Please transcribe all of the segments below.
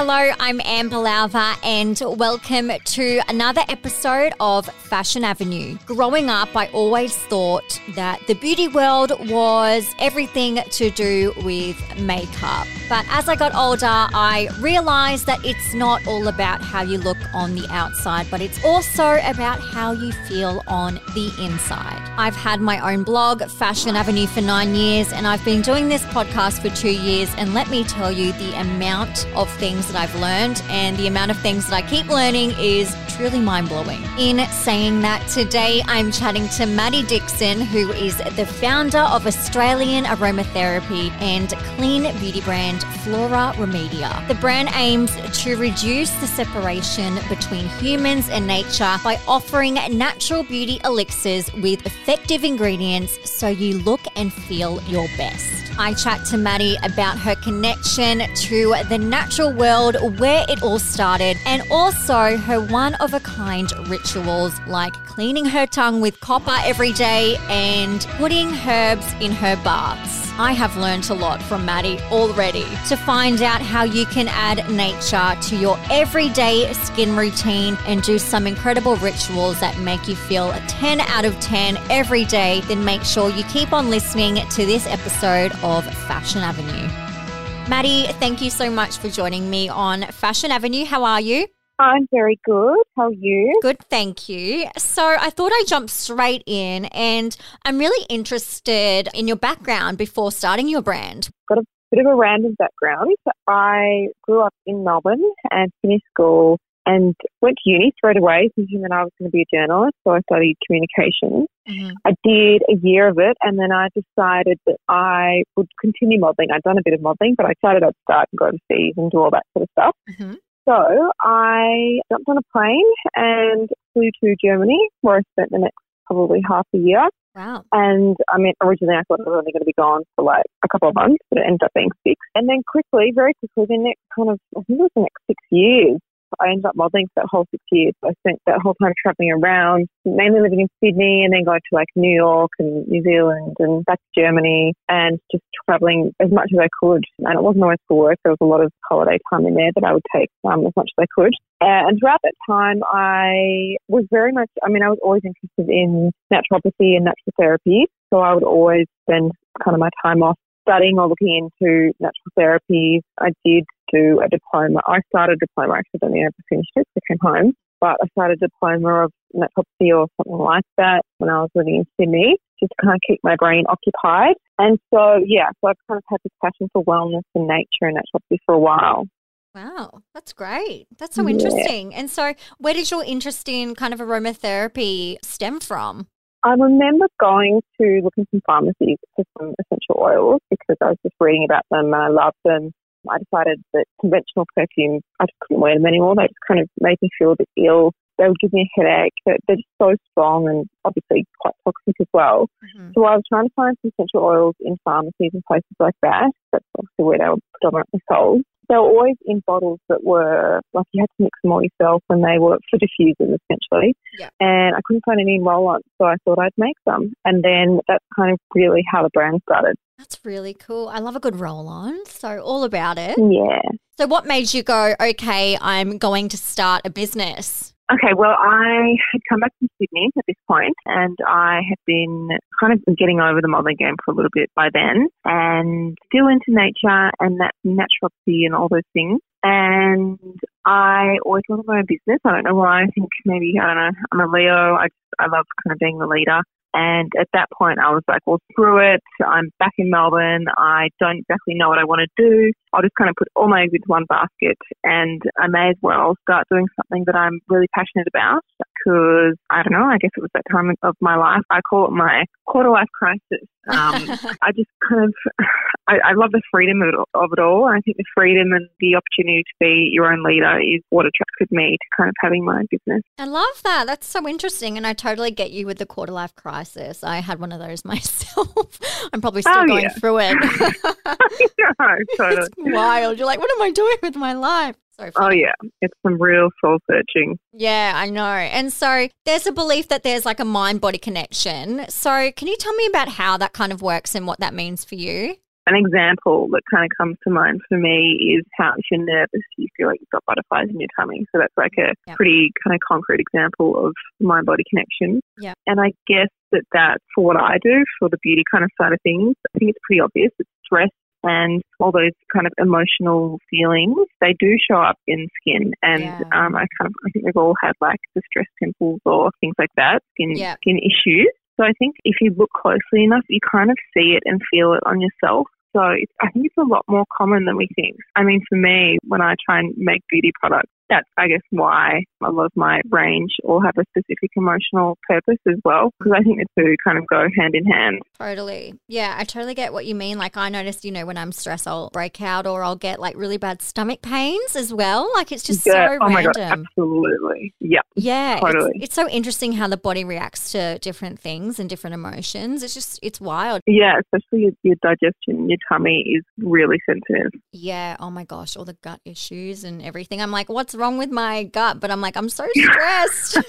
Hello, I'm Amber Lowther, and welcome to another episode of Fashion Avenue. Growing up, I always thought that the beauty world was everything to do with makeup. But as I got older, I realized that it's not all about how you look on the outside, but it's also about how you feel on the inside. I've had my own blog, Fashion Avenue, for nine years, and I've been doing this podcast for two years. And let me tell you, the amount of things that I've learned and the amount of things that I keep learning is truly mind blowing. In saying that, today I'm chatting to Maddy Dixon, who is the founder of Australian aromatherapy and clean beauty brand Flora Remedia. The brand aims to reduce the separation between humans and nature by offering natural beauty elixirs with effective ingredients so you look and feel your best. I chat to Maddy about her connection to the natural world, where it all started, and also her one of a kind rituals like cleaning her tongue with copper every day and putting herbs in her baths. I have learned a lot from Maddy already to find out how you can add nature to your everyday skin routine and do some incredible rituals that make you feel a 10 out of 10 every day. Then make sure you keep on listening to this episode of Fashion Avenue. Maddy, thank you so much for joining me on Fashion Avenue. How are you? I'm very good. How are you? Good, thank you. So I thought I'd jump straight in and I'm really interested in your background before starting your brand. Got a bit of a random background. I grew up in Melbourne and finished school and went to uni straight away thinking that I was going to be a journalist. So I studied communications. Mm-hmm. I did a year of it and then I decided that I would continue modelling. I'd done a bit of modelling, but I decided I'd start and go overseas and do all that sort of stuff. Mm-hmm. So I jumped on a plane and flew to Germany, where I spent the next probably half a year. Wow. And I mean, originally I thought I was only going to be gone for like a couple of months, but it ended up being six. And then quickly, very quickly, the next kind of, I think it was the next six years, I ended up modelling for that whole six years. I spent that whole time travelling around, mainly living in Sydney and then going to like New York and New Zealand and back to Germany and just travelling as much as I could. And it wasn't always for work. There was a lot of holiday time in there that I would take um, as much as I could. and throughout that time, I was very much, I mean, I was always interested in naturopathy and natural therapy. So I would always spend kind of my time off studying or looking into natural therapies. I did do a diploma. I started a diploma. I actually don't think I ever finished it. I came home. But I started a diploma of naturopathy or something like that when I was living in Sydney, just to kind of keep my brain occupied. And so, yeah, so I've kind of had this passion for wellness and nature and naturopathy for a while. Wow, that's great. That's so interesting. Yeah. And so, where did your interest in kind of aromatherapy stem from? I remember going to look in some pharmacies for some essential oils because I was just reading about them and I loved them. I decided that conventional perfumes, I just couldn't wear them anymore. They just kind of made me feel a bit ill. They would give me a headache. They're, they're just so strong and obviously quite toxic as well. Mm-hmm. So I was trying to find some essential oils in pharmacies and places like that. That's obviously where they were predominantly sold they were always in bottles that were like you had to mix them all yourself and they were for diffusers essentially. Yeah. And I couldn't find any roll-ons, so I thought I'd make some. And then that's kind of really how the brand started. That's really cool. I love a good roll on. So all about it. Yeah. So what made you go, okay, I'm going to start a business? Okay, well, I had come back from Sydney at this point, and I had been kind of getting over the modelling game for a little bit by then, and still into nature and that naturopathy and all those things. And I always wanted my own business. I don't know why. I think maybe I don't know. I'm a Leo. I just, I love kind of being the leader. And at that point, I was like, well, screw it. I'm back in Melbourne. I don't exactly know what I want to do. I'll just kind of put all my eggs into one basket and I may as well start doing something that I'm really passionate about because I don't know, I guess it was that time of my life. I call it my quarter life crisis. Um, I just kind of, I, I love the freedom of it, of it all. I think the freedom and the opportunity to be your own leader is what attracted me to kind of having my own business. I love that. That's so interesting. And I totally get you with the quarter life crisis. I had one of those myself. I'm probably still oh, going yeah. through it. yeah, totally. It's wild. You're like, what am I doing with my life? So oh yeah, it's some real soul searching. Yeah, I know. And so there's a belief that there's like a mind body connection. So can you tell me about how that kind of works and what that means for you? An example that kind of comes to mind for me is how if you're nervous, you feel like you've got butterflies in your tummy. So that's like a Yep. pretty kind of concrete example of mind body connection. Yeah. And I guess that that's for what I do for the beauty kind of side of things. I think it's pretty obvious that stress and all those kind of emotional feelings, they do show up in skin. And Yeah. um, I kind of, I think we've all had like distress pimples or things like that, skin, skin issues. So I think if you look closely enough, you kind of see it and feel it on yourself. So it's, I think it's a lot more common than we think. I mean, for me, when I try and make beauty products, that's, I guess, why a lot of my range all have a specific emotional purpose as well, because I think the two kind of go hand in hand. Totally. Yeah, I totally get what you mean. Like, I noticed, you know, when I'm stressed, I'll break out or I'll get like really bad stomach pains as well. Like, it's just Yeah. so oh my God, random. absolutely. Yeah. Yeah, it's- Totally. it's, so interesting how the body reacts to different things and different emotions. It's just, it's wild. Yeah, especially your, your digestion, your tummy is really sensitive. Yeah. Oh my gosh, all the gut issues and everything. I'm like, what's wrong with my gut? But I'm like, I'm so stressed.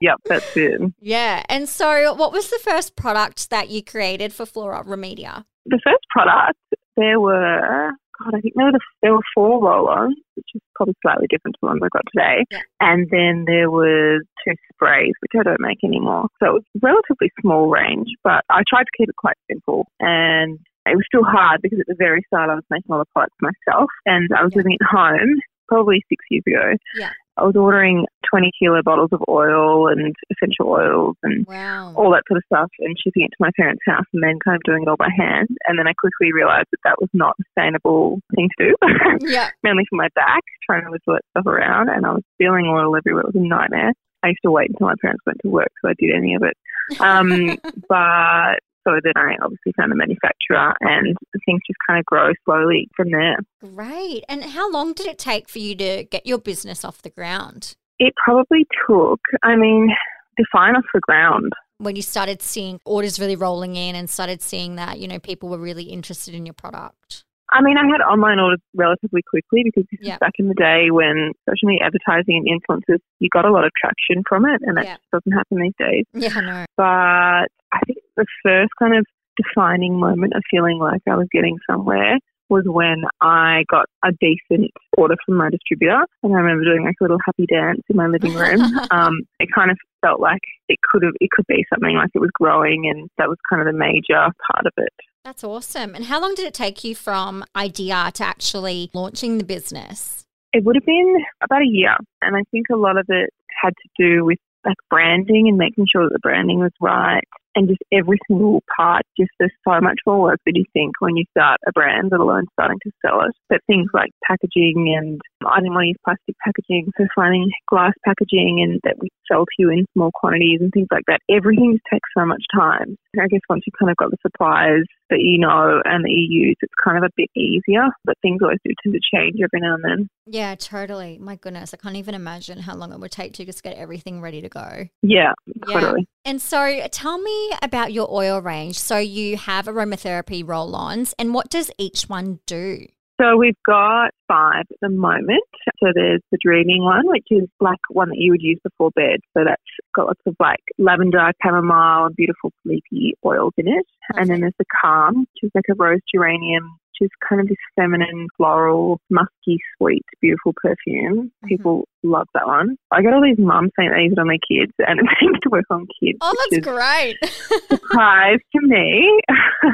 Yep, that's it. yeah. And so, what was the first product that you created for Flora Remedia? The first product, there were, God, I think there were, the, there were four roll-ons, which is probably slightly different to the ones I got today. Yeah. And then there was two sprays, which I don't make anymore. So it was a relatively small range, but I tried to keep it quite simple. And it was still hard because at the very start I was making all the products myself and I was living at home probably six years ago. Yeah. I was ordering 20 kilo bottles of oil and essential oils and Wow. all that sort of stuff and shipping it to my parents' house and then kind of doing it all by hand. And then I quickly realized that that was not a sustainable thing to do, Yeah. mainly for my back, trying to all that stuff around. And I was spilling oil everywhere. It was a nightmare. I used to wait until my parents went to work so I did any of it. Um, but so then I obviously found a manufacturer and things just kind of grow slowly from there. Great. And how long did it take for you to get your business off the ground? It probably took, I mean, define off the ground. When you started seeing orders really rolling in and started seeing that, you know, people were really interested in your product. I mean, I had online orders relatively quickly because this Yeah. is back in the day when social media advertising and influencers, you got a lot of traction from it, and that Yeah. just doesn't happen these days. Yeah, I know. But I think the first kind of defining moment of feeling like I was getting somewhere was when I got a decent order from my distributor, and I remember doing like a little happy dance in my living room. um, it kind of felt like it could have, it could be something like it was growing, and that was kind of the major part of it. That's awesome. And how long did it take you from idea to actually launching the business? It would have been about a year, and I think a lot of it had to do with like branding and making sure that the branding was right, and just every single part. Just there's so much more work that you think when you start a brand, let alone starting to sell it. But things like packaging, and I didn't want to use plastic packaging, so finding glass packaging and that we sell to you in small quantities and things like that. Everything takes so much time. I guess once you've kind of got the suppliers that you know and that you use, it's kind of a bit easier. But things always do tend to change every now and then. Yeah, totally. My goodness, I can't even imagine how long it would take to just get everything ready to go. Yeah, Yeah. totally. And so tell me about your oil range. So you have aromatherapy roll ons, and what does each one do? So we've got five at the moment. So there's the dreaming one, which is like one that you would use before bed. So that's got lots of like lavender, chamomile, and beautiful sleepy oils in it. And then there's the calm, which is like a rose geranium, which is kind of this feminine, floral, musky, sweet, beautiful perfume. Mhm. People love that one. I get all these mums saying they use it on their kids, and it seems to work on kids. Oh, that's great. surprise to me.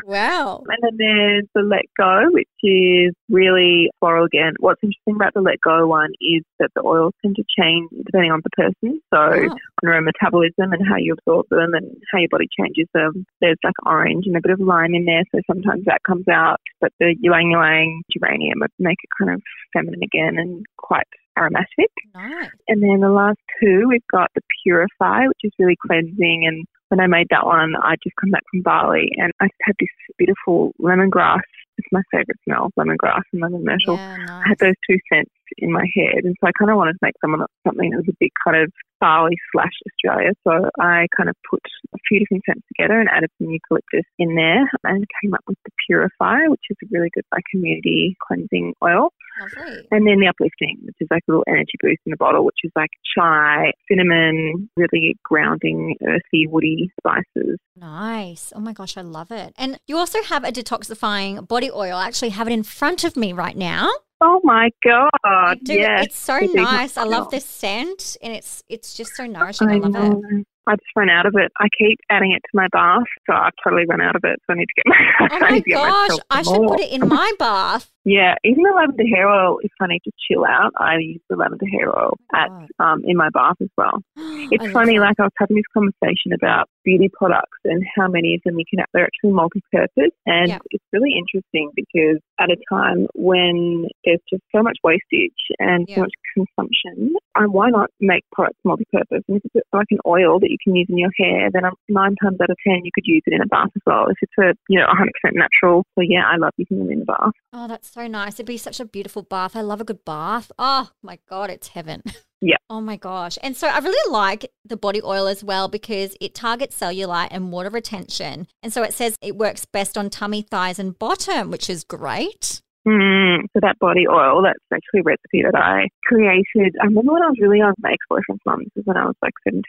wow. And then there's the Let Go, which is really floral again. What's interesting about the Let Go one is that the oils tend to change depending on the person. So on your metabolism and how you absorb them and how your body changes them. There's like orange and a bit of lime in there, so sometimes that comes out. But the ylang ylang geranium would make it kind of feminine again and quite aromatic. nice. And then the last two, we've got the Purify, which is really cleansing. And when I made that one, I just come back from Bali and I had this beautiful lemongrass. It's my favorite smell, lemongrass and lemon myrtle. Yeah, I had those two scents in my head, and so I kind of wanted to make someone something that was a bit kind of Bali slash Australia. So I kind of put a few different scents together and added some eucalyptus in there, and came up with the Purifier, which is a really good like community cleansing oil. Lovely. And then the uplifting, which is like a little energy boost in the bottle, which is like chai, cinnamon, really grounding, earthy, woody spices. Nice. Oh my gosh, I love it. And you also have a detoxifying body oil. I actually have it in front of me right now. Oh my god! I do. Yes, it's so I nice. I love this scent, and it's it's just so nourishing. I, I love know. it. I just ran out of it. I keep adding it to my bath, so I've totally run out of it. So I need to get my. Oh I my gosh, I should put it in my bath. Yeah, even the lavender hair oil. If I need to chill out, I use the lavender hair oil at um, in my bath as well. It's I funny, like I was having this conversation about beauty products and how many of them you can. They're actually multi-purpose, and Yep. it's really interesting because at a time when there's just so much wastage and Yeah. so much consumption, uh, why not make products multi-purpose? And if it's like an oil that you can use in your hair, then nine times out of ten you could use it in a bath as well. If it's a you know 100% natural, so yeah, I love using them in the bath. Oh, that's so nice. It'd be such a beautiful bath. I love a good bath. Oh my God, it's heaven. Yeah. Oh my gosh. And so I really like the body oil as well because it targets cellulite and water retention. And so it says it works best on tummy, thighs, and bottom, which is great. Mm, so that body oil, that's actually a recipe that I created. I remember when I was really young, my ex-boyfriend's mum, this was when I was like 17.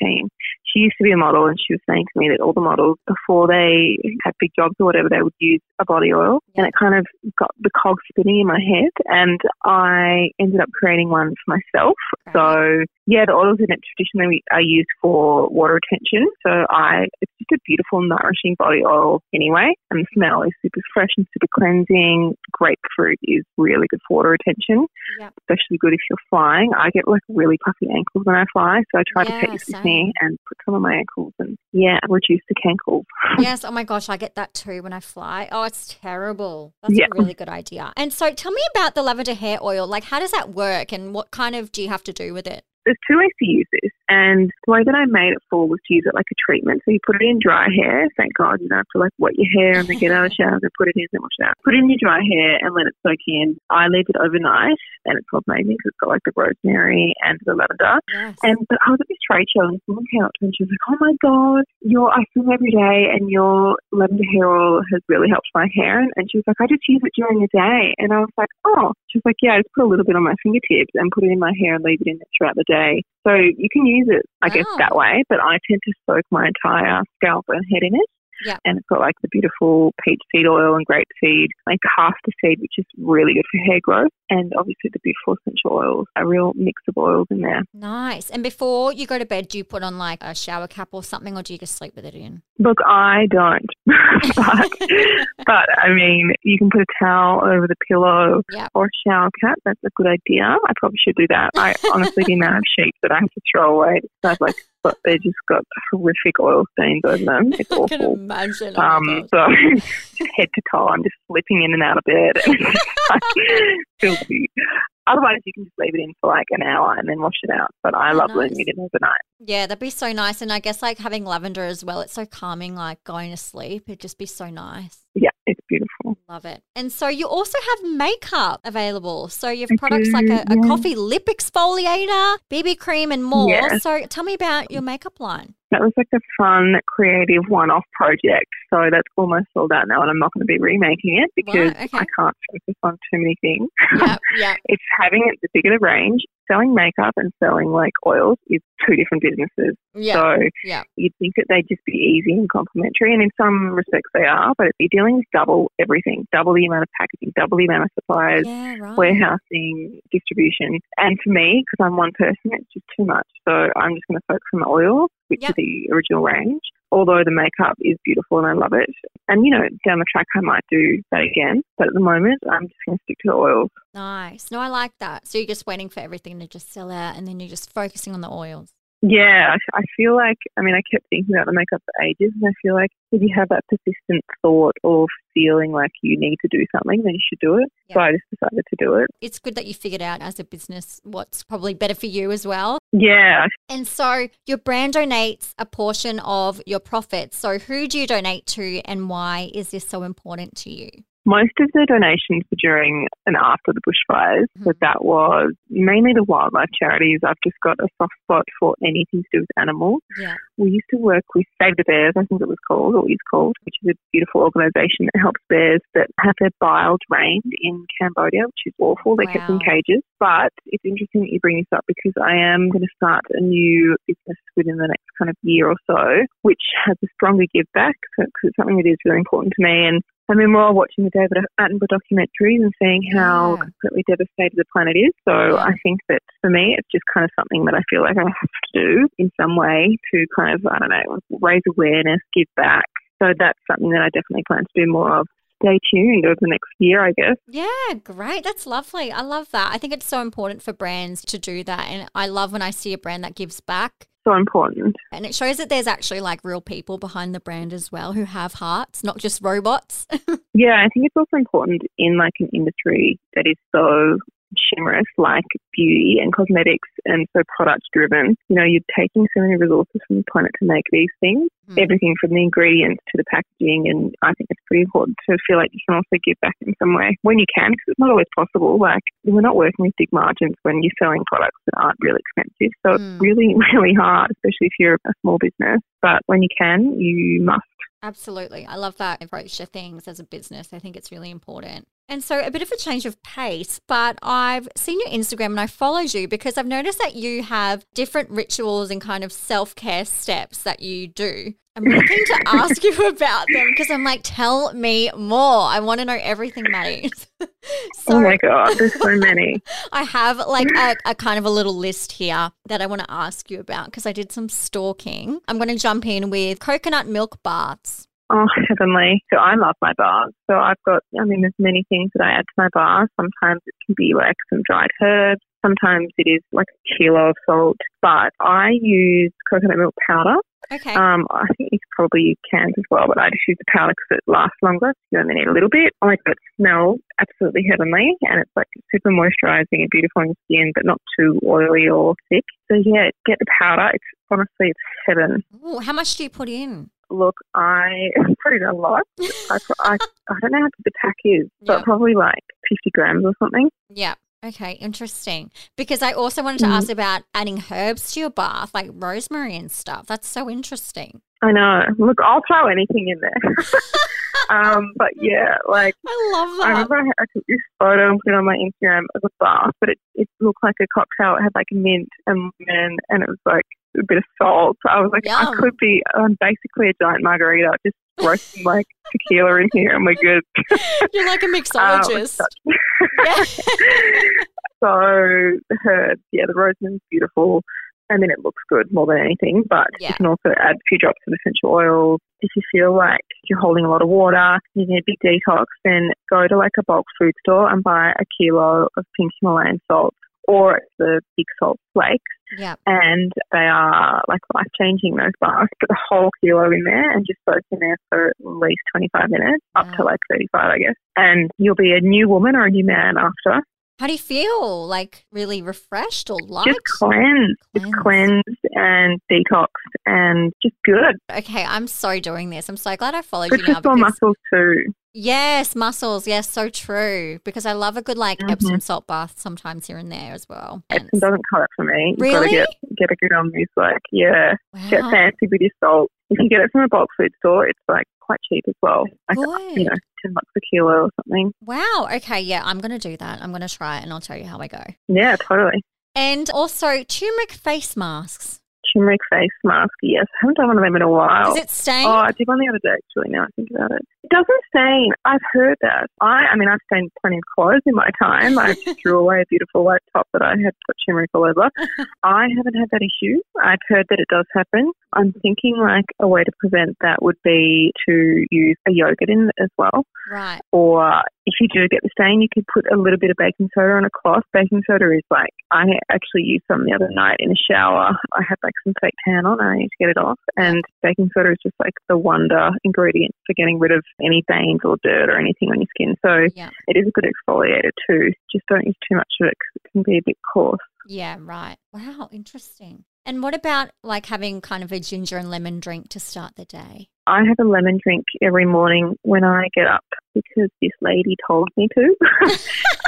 She used to be a model and she was saying to me that all the models, before they had big jobs or whatever, they would use a body oil. And it kind of got the cogs spinning in my head. And I ended up creating one for myself. So yeah, the oils in it traditionally are used for water retention. So I, it's just a beautiful, nourishing body oil anyway. And the smell is super fresh and super cleansing. Grapefruit is really good for water retention, Yep. especially good if you're flying. I get like really puffy ankles when I fly, so I try to take this with me and put some on my ankles and yeah, reduce the cankles. yes. Oh my gosh, I get that too when I fly. Oh, it's terrible. That's Yeah. a really good idea. And so tell me about the lavender hair oil. Like, how does that work and what kind of do you have to do with it? There's two ways to use this. And the way that I made it for was to use it like a treatment. So you put it in dry hair. Thank God you don't have to like wet your hair and then get out of the shower and then put it in and wash it out. Put it in your dry hair and let it soak in. I leave it overnight and it's smells amazing because it's got like the rosemary and the lavender. Yes. And but I was at this trade show and someone came up to me and she was like, "Oh my god, your I swim every day and your lavender hair oil has really helped my hair." And, and she was like, "I just use it during the day." And I was like, "Oh," she was like, "Yeah, I just put a little bit on my fingertips and put it in my hair and leave it in it throughout the day." So you can use it, I guess, Wow. that way. But I tend to soak my entire scalp and head in it. Yeah. And it's got like the beautiful peach seed oil and grape seed, like the seed, which is really good for hair growth. And obviously the beautiful essential oils, a real mix of oils in there. Nice. And before you go to bed, do you put on like a shower cap or something, or do you just sleep with it in? Look, I don't, but but I mean, you can put a towel over the pillow Yep. or a shower cap. That's a good idea. I probably should do that. I honestly, the amount of sheets that I have to throw away, I've like, but they just got horrific oil stains on them. It's I can awful. imagine. Oh Um, so just head to toe, I'm just slipping in and out of bed. And like filthy. Otherwise, you can just leave it in for like an hour and then wash it out. But I Oh, love nice. leaving it in overnight. Yeah, that'd be so nice. And I guess like having lavender as well, it's so calming, like going to sleep. It'd just be so nice. Yeah. Love it. And so you also have makeup available. So you have products like a, a coffee lip exfoliator, BB cream, and more. Yeah. So tell me about your makeup line. That was like a fun, creative one-off project. So that's almost sold out now, and I'm not going to be remaking it because Right, okay. I can't focus on too many things. Yep, yep. it's having it the bigger the range. Selling makeup and selling like oils is two different businesses. Yeah. So yeah. you'd think that they'd just be easy and complementary, and in some respects they are. But you're dealing with double everything, double the amount of packaging, double the amount of suppliers, Yeah, right. warehousing, distribution. And for me, because I'm one person, it's just too much. So I'm just going to focus on the oils, which Yep. are the original range. Although the makeup is beautiful and I love it. And, you know, down the track I might do that again. But at the moment, I'm just going to stick to the oils. Nice. No, I like that. So you're just waiting for everything to just sell out and then you're just focusing on the oils. Yeah, I, I feel like, I mean, I kept thinking about the makeup for ages, and I feel like if you have that persistent thought of feeling like you need to do something, then you should do it. So I just decided to do it. It's good that you figured out as a business what's probably better for you as well. Yeah, And so your brand donates a portion of your profits. So who do you donate to and why is this so important to you? Most of the donations were during and after the bushfires, Mhm. so that was mainly the wildlife charities. I've just got a soft spot for anything to do with animals. Yeah. We used to work with Save the Bears, I think it was called, or is called, which is a beautiful organisation that helps bears that have their bile drained in Cambodia, which is awful. They're kept in cages. But it's interesting that you bring this up because I am going to start a new business within the next kind of year or so, which has a stronger give back. So it's something that is really important to me. And I mean, more watching the David Attenborough documentaries and seeing how Yeah. completely devastated the planet is. So I think that for me, it's just kind of something that I feel like I have to do in some way to kind of, I don't know, raise awareness, give back. So that's something that I definitely plan to do more of. Stay tuned over the next year, I guess. Yeah, great. That's lovely. I love that. I think it's so important for brands to do that. And I love when I see a brand that gives back. So important. And it shows that there's actually like real people behind the brand as well who have hearts, not just robots. Yeah, I think it's also important in like an industry that is so chimerous like beauty and cosmetics and so product driven. You know, you're taking so many resources from the planet to make these things, Hmm. everything from the ingredients to the packaging. And I think it's pretty important to feel like you can also give back in some way when you can, because it's not always possible. Like, we're not working with big margins when you're selling products that aren't really expensive. So Mm. it's really, really hard, especially if you're a small business. But when you can, you must. Absolutely. I love that approach to things as a business. I think it's really important. And so, a bit of a change of pace, but I've seen your Instagram and I followed you because I've noticed that you have different rituals and kind of self care steps that you do. I'm looking to ask you about them because I'm like, tell me more. I want to know everything, Maddy. so, oh my God, there's so many. I have like a, a kind of a little list here that I want to ask you about because I did some stalking. I'm going to jump in with coconut milk baths. Oh, heavenly. So I love my bars. So I've got, I mean, there's many things that I add to my bars. Sometimes it can be like some dried herbs. Sometimes it is like a kilo of salt. But I use coconut milk powder. Okay. Um, I think you probably use cans as well, but I just use the powder because it lasts longer. You only need a little bit. I like it smells absolutely heavenly and it's like super moisturizing and beautiful on your skin, but not too oily or thick. So yeah, get the powder. It's honestly, it's heaven. Ooh, how much do you put in? Look, I put it a lot. I, I, I don't know how big the pack is, but Yeah. probably like 50 grams or something. Yeah. Okay, interesting. Because I also wanted to Mm. ask about adding herbs to your bath, like rosemary and stuff. That's so interesting. I know. Look, I'll throw anything in there. um, but yeah, like I love that. I remember I, I took this photo and put it on my Instagram of a bath, but it, it looked like a cocktail. It had like mint and lemon, and it was like a bit of salt. I was like, Yum. I could be um, basically a giant margarita, just roasting like tequila in here, and we're good. You're like a Uh, mixologist. yeah. So herbs, yeah, the rosemary's beautiful. I mean, it looks good more than anything, but Yeah. you can also add a few drops of essential oils. If you feel like you're holding a lot of water, you need a big detox, then go to like a bulk food store and buy a kilo of pink Himalayan salt or it's the big salt flakes. Yeah. And they are like life changing, those bars. Put the whole kilo in there and just soak in there for at least 25 minutes, up to like 35, I guess. And you'll be a new woman or a new man after. How do you feel? Like really refreshed or light? just cleansed. It's Cleansed. and detoxed and just good. Okay, I'm so doing this. I'm so glad I followed Good you for now because muscles too. yes, muscles. Yes, so true. Because I love a good like Mhm. Epsom salt bath sometimes here and there as well. And Epsom doesn't cut it for me. You've got Really? to get, get a good on this. Like, yeah, get fancy with your salt. If you get it from a bulk food store, it's like quite cheap as well. Like, you know, 10 bucks a kilo or something. Wow. Okay. Yeah, I'm going to do that. I'm going to try it and I'll tell you how I go. Yeah, totally. And also turmeric face masks. Turmeric face mask. Yes, I haven't done one of them in a while. Does it stain? Oh, I did one the other day actually. Now I think about it doesn't stain. I've heard that. I, I mean, I've stained plenty of clothes in my time. I threw away a beautiful white top that I had put turmeric all over. I haven't had that issue. I've heard that it does happen. I'm thinking like a way to prevent that would be to use a yogurt in it as well. right. Or if you do get the stain, you could put a little bit of baking soda on a cloth. Baking soda is like, I actually used some the other night in the shower. I had like some fake tan on and I need to get it off. And baking soda is just like the wonder ingredient for getting rid of any stains or dirt or anything on your skin. So Yeah. it is a good exfoliator too. Just don't use too much of it because it can be a bit coarse. Yeah. Right. Wow. Interesting. And what about like having kind of a ginger and lemon drink to start the day? I have a lemon drink every morning when I get up because this lady told me to.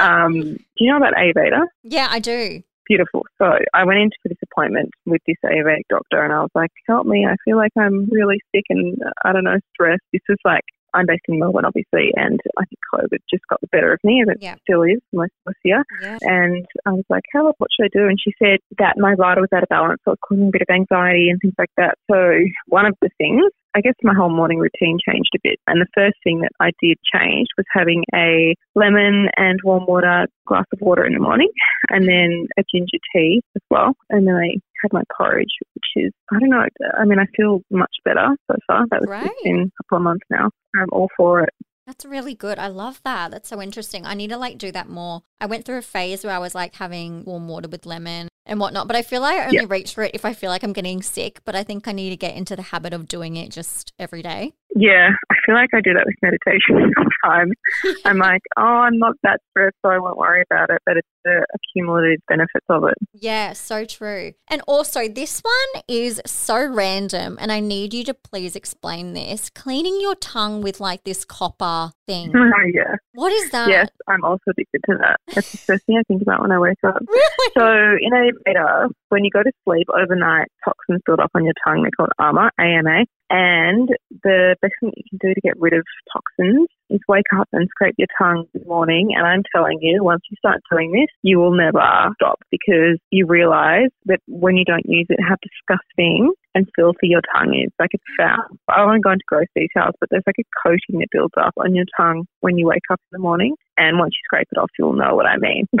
um, do you know about Ayurveda? Yeah, I do. Beautiful. So I went into this appointment with this Ayurvedic doctor and I was like, help me. I feel like I'm really sick and uh, I don't know, stressed. This is like I'm based in Melbourne, obviously, and I think COVID just got the better of me, as it Yeah. still is most of us here. Yeah. And I was like, "How? What should I do?" And she said that my vata was out of balance, so it was causing a bit of anxiety and things like that. So one of the things, I guess, my whole morning routine changed a bit. And the first thing that I did change was having a lemon and warm water glass of water in the morning, and then a ginger tea as well. And then I had my porridge, which is I don't know. I mean, I feel much better so far. That was just in a couple of months now. I'm all for it. That's really good. I love that. That's so interesting. I need to like do that more. I went through a phase where I was like having warm water with lemon and whatnot, but I feel like I only Yeah. reach for it if I feel like I'm getting sick. But I think I need to get into the habit of doing it just every day. Yeah, I feel like I do that with meditation sometimes. I'm like, oh, I'm not that stressed, so I won't worry about it. But it's the accumulative benefits of it. Yeah, so true. And also, this one is so random, and I need you to please explain this. Cleaning your tongue with like this copper thing. Oh, yeah. What is that? Yes, I'm also addicted to that. That's the first thing I think about when I wake up. Really? So in Ayurveda, when you go to sleep overnight, toxins build up on your tongue. They're called AMA, AMA. And the best thing that you can do to get rid of toxins is wake up and scrape your tongue in the morning. And I'm telling you, once you start doing this, you will never stop because you realize that when you don't use it, how disgusting and filthy your tongue is. Like it's foul. I won't go into gross details, but there's like a coating that builds up on your tongue when you wake up in the morning. And once you scrape it off, you'll know what I mean.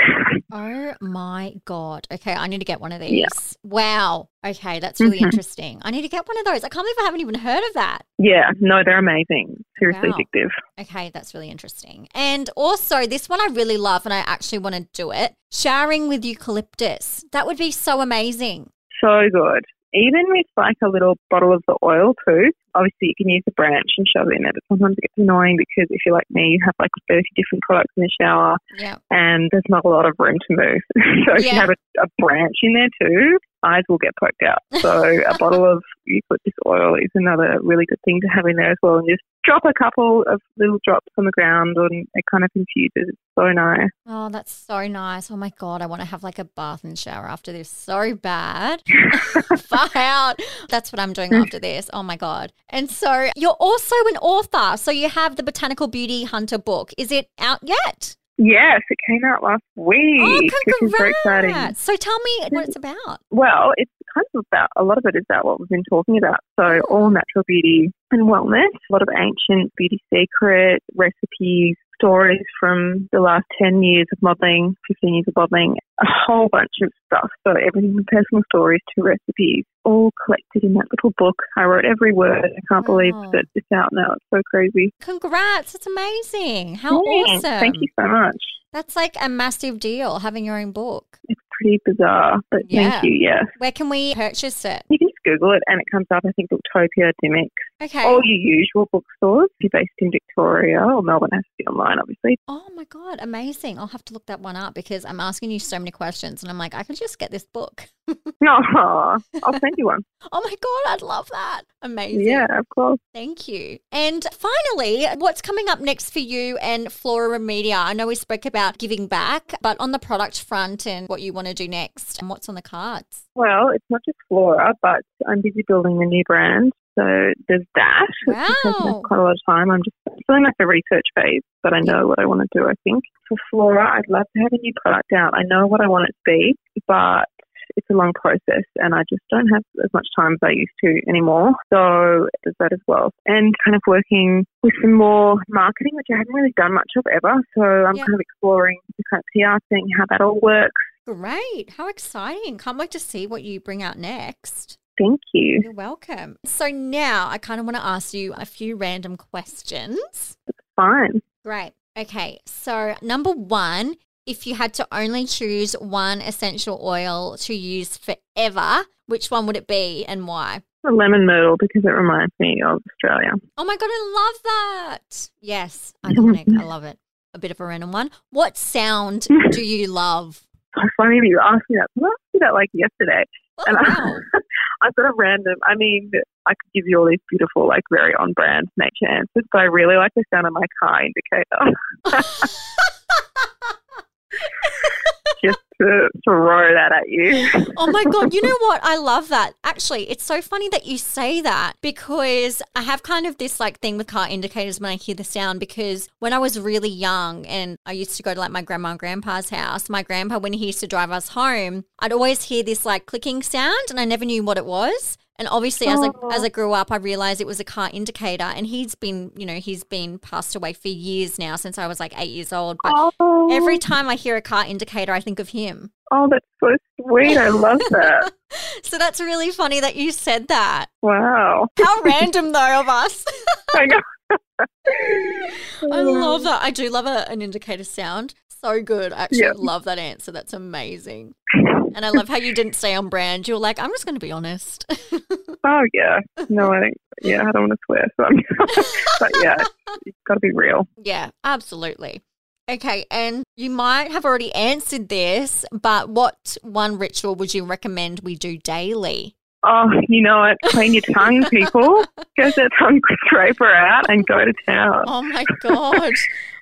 Oh my God. Okay, I need to get one of these. Yeah. Wow. Okay, that's really Mhm. interesting. I need to get one of those. I can't believe I haven't even heard of that. yeah, no, they're amazing. Seriously Wow. addictive. Okay, that's really interesting. And also, this one I really love, and I actually want to do it showering with eucalyptus. That would be so amazing. So good. Even with like a little bottle of the oil too. Obviously, you can use the branch and shove it in there, but sometimes it gets annoying because if you're like me, you have like 30 different products in the shower Yeah. and there's not a lot of room to move. so if you have a, a branch in there too, eyes will get poked out. So a bottle of eucalyptus oil is another really good thing to have in there as well. And just drop a couple of little drops on the ground and it kind of infuses. It's so nice. Oh, that's so nice. Oh my God, I want to have like a bath and shower after this so bad. Far out. That's what I'm doing after this. Oh my God. And so you're also an author. So you have the Botanical Beauty Hunter book. Is it out yet? Yes, it came out last oh, week, Oh, which is very exciting. So tell me what it's about. Well, it's kind of about a lot of it is about what we've been talking about. So oh. all natural beauty and wellness, a lot of ancient beauty secrets, recipes, stories from the last 10 years of modelling, 15 years of modelling, a whole bunch of stuff. So everything from personal stories to recipes, all collected in that little book. I wrote every word. I can't believe that it's out now. It's so crazy. Congrats. It's amazing. How Yeah, awesome. Thank you so much. That's like a massive deal having your own book. It's pretty bizarre, but Yeah. thank you. Yes. Where can we purchase it? You can just Google it and it comes up, I think, Booktopia, Dymocks, Okay. all your usual bookstores. If you're based in Victoria or Melbourne, has to be online, obviously. Oh my God, amazing. I'll have to look that one up because I'm asking you so many questions and I'm like, I could just get this book. No, I'll send you one. Oh my God, I'd love that. Amazing. Yeah, of course. Thank you. And finally, what's coming up next for you and Flora Remedia? I know we spoke about giving back, but on the product front and what you want to do next and what's on the cards. Well, it's not just Flora, but I'm busy building a new brand. So there's that, which has taken Wow. quite a lot of time. I'm just still in like the research phase, but I know what I want to do, I think. For Flora, I'd love to have a new product out. I know what I want it to be, but it's a long process and I just don't have as much time as I used to anymore. So there's that as well. And kind of working with some more marketing, which I haven't really done much of ever. So I'm Yeah. kind of exploring the kind of PR thing, how that all works. Great. How exciting. Can't wait to see what you bring out next. Thank you. You're welcome. So now I kind of want to ask you a few random questions. Fine. Great. Okay. So, number one, if you had to only choose one essential oil to use forever, which one would it be and why? A lemon myrtle because it reminds me of Australia. Oh my God, I love that. Yes, iconic. I love it. A bit of a random one. What sound do you love? So funny that you asked me that. I asked you that like yesterday. Oh, And I- wow. I've got a random, I mean, I could give you all these beautiful, like very on brand nature answers, but I really like the sound of my car indicator. Just to throw that at you. Oh my God. You know what? I love that. Actually, it's so funny that you say that because I have kind of this like thing with car indicators when I hear the sound. Because when I was really young and I used to go to like my grandma and grandpa's house, my grandpa, when he used to drive us home, I'd always hear this like clicking sound and I never knew what it was. And obviously, as I, Oh. as I grew up, I realized it was a car indicator. And he's been, you know, he's been passed away for years now since I was like eight years old. But Oh, every time I hear a car indicator, I think of him. oh, that's so sweet. I love that. So that's really funny that you said that. Wow. How random though of us. I know. I love that. I do love a, an indicator sound. So good. I actually Yeah. love that answer. That's amazing. And I love how you didn't stay on brand. You were like, I'm just going to be honest. Oh, yeah. No, I think, yeah, I don't want to swear. So I'm, but yeah, it's got to be real. yeah, absolutely. Okay, and you might have already answered this, but what one ritual would you recommend we do daily? Oh, you know what? Clean your tongue, people. Get that tongue scraper out and go to town. Oh my God.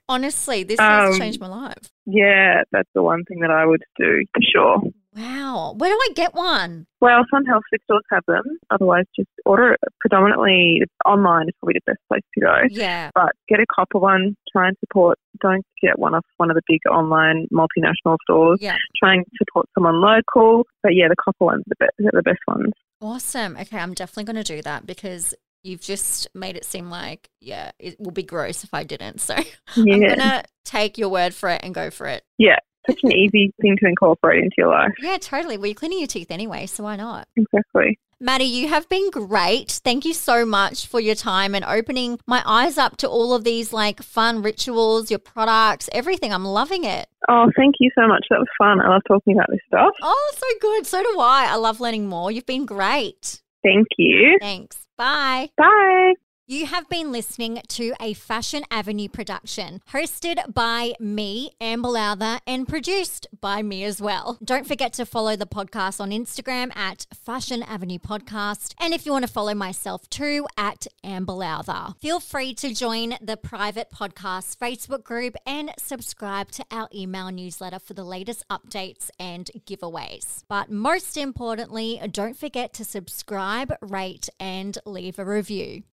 Honestly, this has Um, changed my life. Yeah, that's the one thing that I would do for sure. Wow. Where do I get one? Well, some health food stores have them. Otherwise, just order it. Predominantly online is probably the best place to go. Yeah. But get a copper one. Try and support. Don't get one off one of the big online multinational stores. Yeah. Try and support someone local. But yeah, the copper ones are the best. The best ones. Awesome. Okay, I'm definitely going to do that because you've just made it seem like, yeah, it will be gross if I didn't. So I'm going to take your word for it and go for it. Yeah. Such an easy thing to incorporate into your life. Yeah, totally. Well, you're cleaning your teeth anyway, so why not? Exactly. Maddy, you have been great. Thank you so much for your time and opening my eyes up to all of these like fun rituals, your products, everything. I'm loving it. Oh, thank you so much. That was fun. I love talking about this stuff. Oh, so good. So do I. I love learning more. You've been great. Thank you. Thanks. Bye. Bye. You have been listening to a Fashion Avenue production hosted by me, Amber Lowther, and produced by me as well. Don't forget to follow the podcast on Instagram at Fashion Avenue Podcast. And if you want to follow myself too, at Amber Lowther. Feel free to join the private podcast Facebook group and subscribe to our email newsletter for the latest updates and giveaways. But most importantly, don't forget to subscribe, rate, and leave a review.